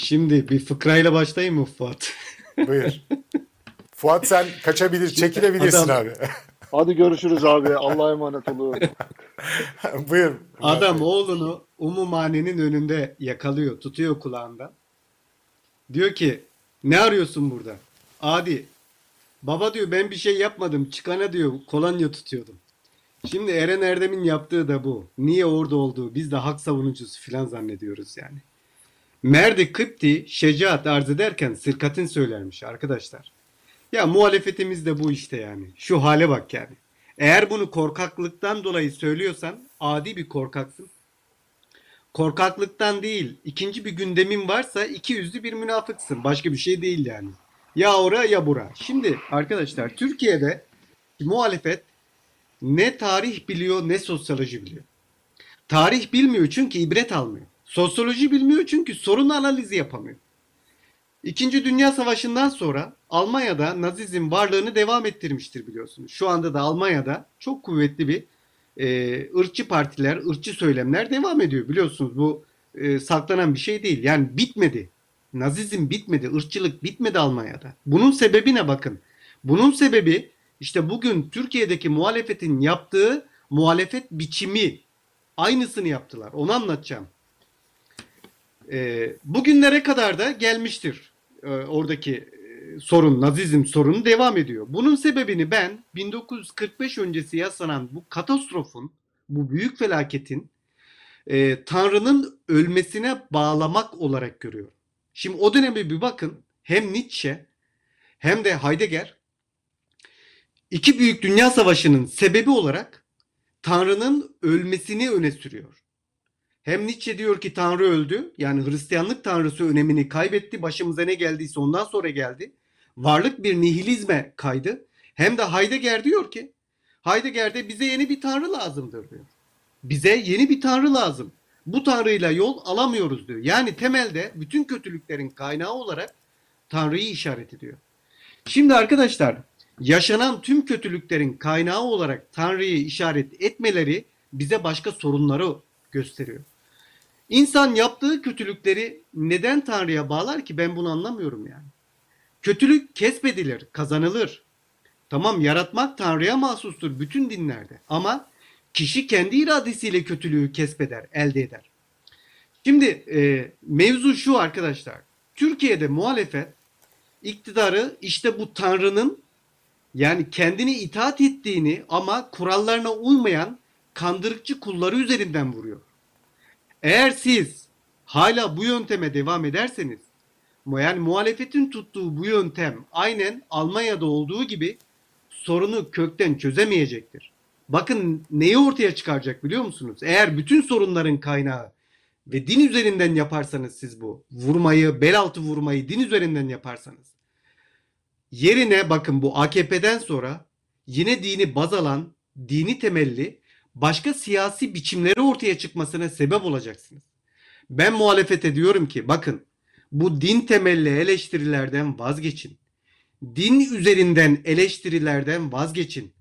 Şimdi bir fıkrayla başlayayım mı Fuat? Buyur. Fuat sen kaçabilir, çekilebilirsin Adam- abi. Hadi görüşürüz abi. Allah'a emanet olun. Buyur. Adam oğlunu umumhanenin önünde yakalıyor, tutuyor kulağından. Diyor ki ne arıyorsun burada? Adi. Baba diyor ben bir şey yapmadım. Çıkana diyor kolonya tutuyordum. Şimdi Eren Erdem'in yaptığı da bu. Niye orada olduğu biz de hak savunucusu filan zannediyoruz yani. Merdi Kıpti şecaat arz ederken sırkatin söylermiş arkadaşlar. Ya muhalefetimiz de bu işte yani. Şu hale bak yani. Eğer bunu korkaklıktan dolayı söylüyorsan adi bir korkaksın. Korkaklıktan değil, ikinci bir gündemin varsa iki yüzlü bir münafıksın. Başka bir şey değil yani. Ya ora ya bura. Şimdi arkadaşlar Türkiye'de muhalefet ne tarih biliyor ne sosyoloji biliyor. Tarih bilmiyor çünkü ibret almıyor. Sosyoloji bilmiyor çünkü sorun analizi yapamıyor. İkinci Dünya Savaşı'ndan sonra Almanya'da Nazizm varlığını devam ettirmiştir biliyorsunuz. Şu anda da Almanya'da çok kuvvetli bir e, ırkçı partiler, ırkçı söylemler devam ediyor. Biliyorsunuz bu e, saklanan bir şey değil. Yani bitmedi. Nazizm bitmedi, ırkçılık bitmedi Almanya'da. Bunun sebebi ne bakın. Bunun sebebi işte bugün Türkiye'deki muhalefetin yaptığı muhalefet biçimi aynısını yaptılar. Onu anlatacağım. E, bugünlere kadar da gelmiştir e, oradaki e, sorun, Nazizm sorunu devam ediyor. Bunun sebebini ben 1945 öncesi yaşanan bu katastrofun, bu büyük felaketin e, Tanrı'nın ölmesine bağlamak olarak görüyorum. Şimdi o döneme bir bakın hem Nietzsche hem de Heidegger iki büyük dünya savaşının sebebi olarak Tanrı'nın ölmesini öne sürüyor. Hem Nietzsche diyor ki Tanrı öldü. Yani Hristiyanlık Tanrısı önemini kaybetti. Başımıza ne geldiyse ondan sonra geldi. Varlık bir nihilizme kaydı. Hem de Heidegger diyor ki Heidegger'de bize yeni bir Tanrı lazımdır diyor. Bize yeni bir Tanrı lazım. Bu Tanrı'yla yol alamıyoruz diyor. Yani temelde bütün kötülüklerin kaynağı olarak Tanrı'yı işaret ediyor. Şimdi arkadaşlar yaşanan tüm kötülüklerin kaynağı olarak Tanrı'yı işaret etmeleri bize başka sorunları gösteriyor. İnsan yaptığı kötülükleri neden Tanrı'ya bağlar ki ben bunu anlamıyorum yani. Kötülük kesbedilir, kazanılır. Tamam yaratmak Tanrı'ya mahsustur bütün dinlerde ama kişi kendi iradesiyle kötülüğü kesbeder, elde eder. Şimdi e, mevzu şu arkadaşlar. Türkiye'de muhalefet iktidarı işte bu Tanrı'nın yani kendini itaat ettiğini ama kurallarına uymayan kandırıkçı kulları üzerinden vuruyor. Eğer siz hala bu yönteme devam ederseniz yani muhalefetin tuttuğu bu yöntem aynen Almanya'da olduğu gibi sorunu kökten çözemeyecektir. Bakın neyi ortaya çıkaracak biliyor musunuz? Eğer bütün sorunların kaynağı ve din üzerinden yaparsanız siz bu vurmayı, bel altı vurmayı din üzerinden yaparsanız yerine bakın bu AKP'den sonra yine dini baz alan, dini temelli başka siyasi biçimleri ortaya çıkmasına sebep olacaksınız. Ben muhalefet ediyorum ki bakın bu din temelli eleştirilerden vazgeçin. Din üzerinden eleştirilerden vazgeçin.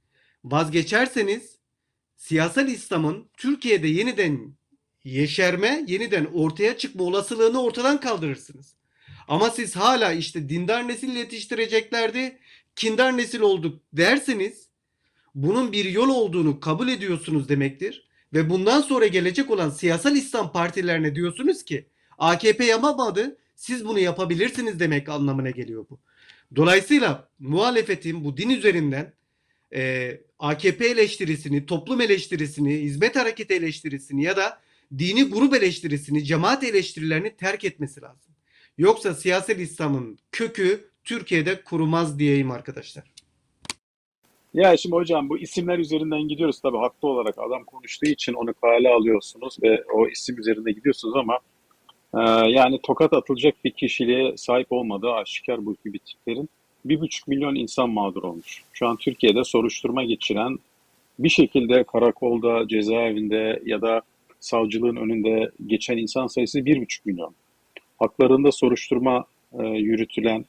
Vazgeçerseniz siyasal İslam'ın Türkiye'de yeniden yeşerme, yeniden ortaya çıkma olasılığını ortadan kaldırırsınız. Ama siz hala işte dindar nesil yetiştireceklerdi, kindar nesil olduk derseniz bunun bir yol olduğunu kabul ediyorsunuz demektir. Ve bundan sonra gelecek olan siyasal İslam partilerine diyorsunuz ki AKP yapamadı siz bunu yapabilirsiniz demek anlamına geliyor bu. Dolayısıyla muhalefetin bu din üzerinden e, AKP eleştirisini, toplum eleştirisini, hizmet hareketi eleştirisini ya da dini grup eleştirisini, cemaat eleştirilerini terk etmesi lazım. Yoksa siyasal İslam'ın kökü Türkiye'de kurumaz diyeyim arkadaşlar. Ya şimdi hocam bu isimler üzerinden gidiyoruz tabii haklı olarak adam konuştuğu için onu kale alıyorsunuz ve o isim üzerinde gidiyorsunuz ama e, yani tokat atılacak bir kişiliğe sahip olmadığı aşikar bu gibi tiplerin bir buçuk milyon insan mağdur olmuş. Şu an Türkiye'de soruşturma geçiren bir şekilde karakolda, cezaevinde ya da savcılığın önünde geçen insan sayısı bir buçuk milyon. Haklarında soruşturma e, yürütülen,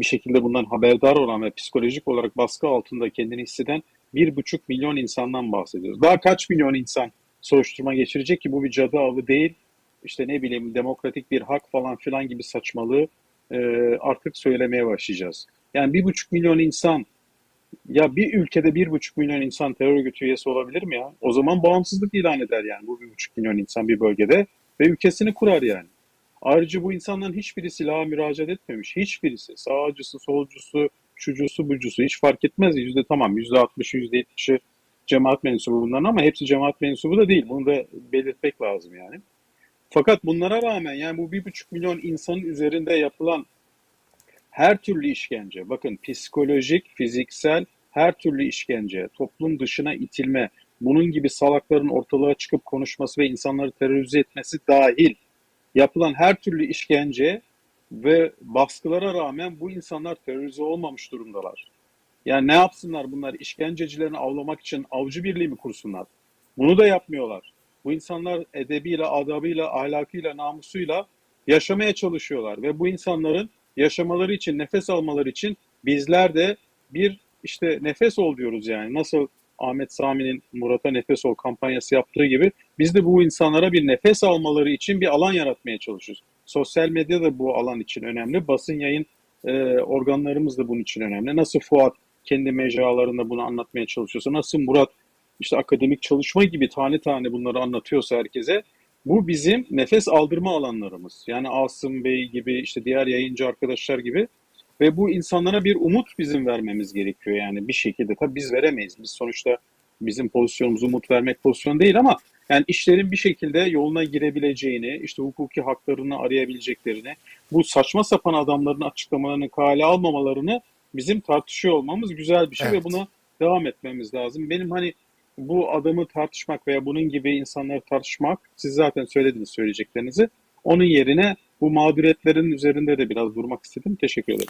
bir şekilde bundan haberdar olan ve psikolojik olarak baskı altında kendini hisseden bir buçuk milyon insandan bahsediyoruz. Daha kaç milyon insan soruşturma geçirecek ki bu bir cadı avı değil. işte ne bileyim demokratik bir hak falan filan gibi saçmalığı e, artık söylemeye başlayacağız. Yani bir buçuk milyon insan ya bir ülkede bir buçuk milyon insan terör örgütü üyesi olabilir mi ya? O zaman bağımsızlık ilan eder yani bu bir buçuk milyon insan bir bölgede ve ülkesini kurar yani. Ayrıca bu insanların hiçbiri silaha müracaat etmemiş. Hiçbirisi. Sağcısı, solcusu, şucusu, bucusu hiç fark etmez. Yüzde tamam yüzde altmışı, yüzde yetmişi cemaat mensubu bunların ama hepsi cemaat mensubu da değil. Bunu da belirtmek lazım yani. Fakat bunlara rağmen yani bu bir buçuk milyon insanın üzerinde yapılan her türlü işkence, bakın psikolojik, fiziksel her türlü işkence, toplum dışına itilme, bunun gibi salakların ortalığa çıkıp konuşması ve insanları terörize etmesi dahil yapılan her türlü işkence ve baskılara rağmen bu insanlar terörize olmamış durumdalar. Yani ne yapsınlar bunlar? İşkencecilerini avlamak için avcı birliği mi kursunlar? Bunu da yapmıyorlar. Bu insanlar edebiyle, adabıyla, ahlakıyla, namusuyla yaşamaya çalışıyorlar ve bu insanların yaşamaları için, nefes almaları için bizler de bir işte nefes ol diyoruz yani. Nasıl Ahmet Sami'nin Murat'a Nefes Ol kampanyası yaptığı gibi biz de bu insanlara bir nefes almaları için bir alan yaratmaya çalışıyoruz. Sosyal medya da bu alan için önemli. Basın yayın e, organlarımız da bunun için önemli. Nasıl Fuat kendi mecralarında bunu anlatmaya çalışıyorsa, nasıl Murat işte akademik çalışma gibi tane tane bunları anlatıyorsa herkese bu bizim nefes aldırma alanlarımız. Yani Asım Bey gibi işte diğer yayıncı arkadaşlar gibi ve bu insanlara bir umut bizim vermemiz gerekiyor yani bir şekilde. Tabii biz veremeyiz. Biz sonuçta bizim pozisyonumuz umut vermek pozisyon değil ama yani işlerin bir şekilde yoluna girebileceğini, işte hukuki haklarını arayabileceklerini, bu saçma sapan adamların açıklamalarını kale almamalarını bizim tartışıyor olmamız güzel bir şey Evet. ve buna devam etmemiz lazım. Benim hani bu adamı tartışmak veya bunun gibi insanları tartışmak, siz zaten söylediniz söyleyeceklerinizi. Onun yerine bu mağduriyetlerin üzerinde de biraz durmak istedim. Teşekkür ederim.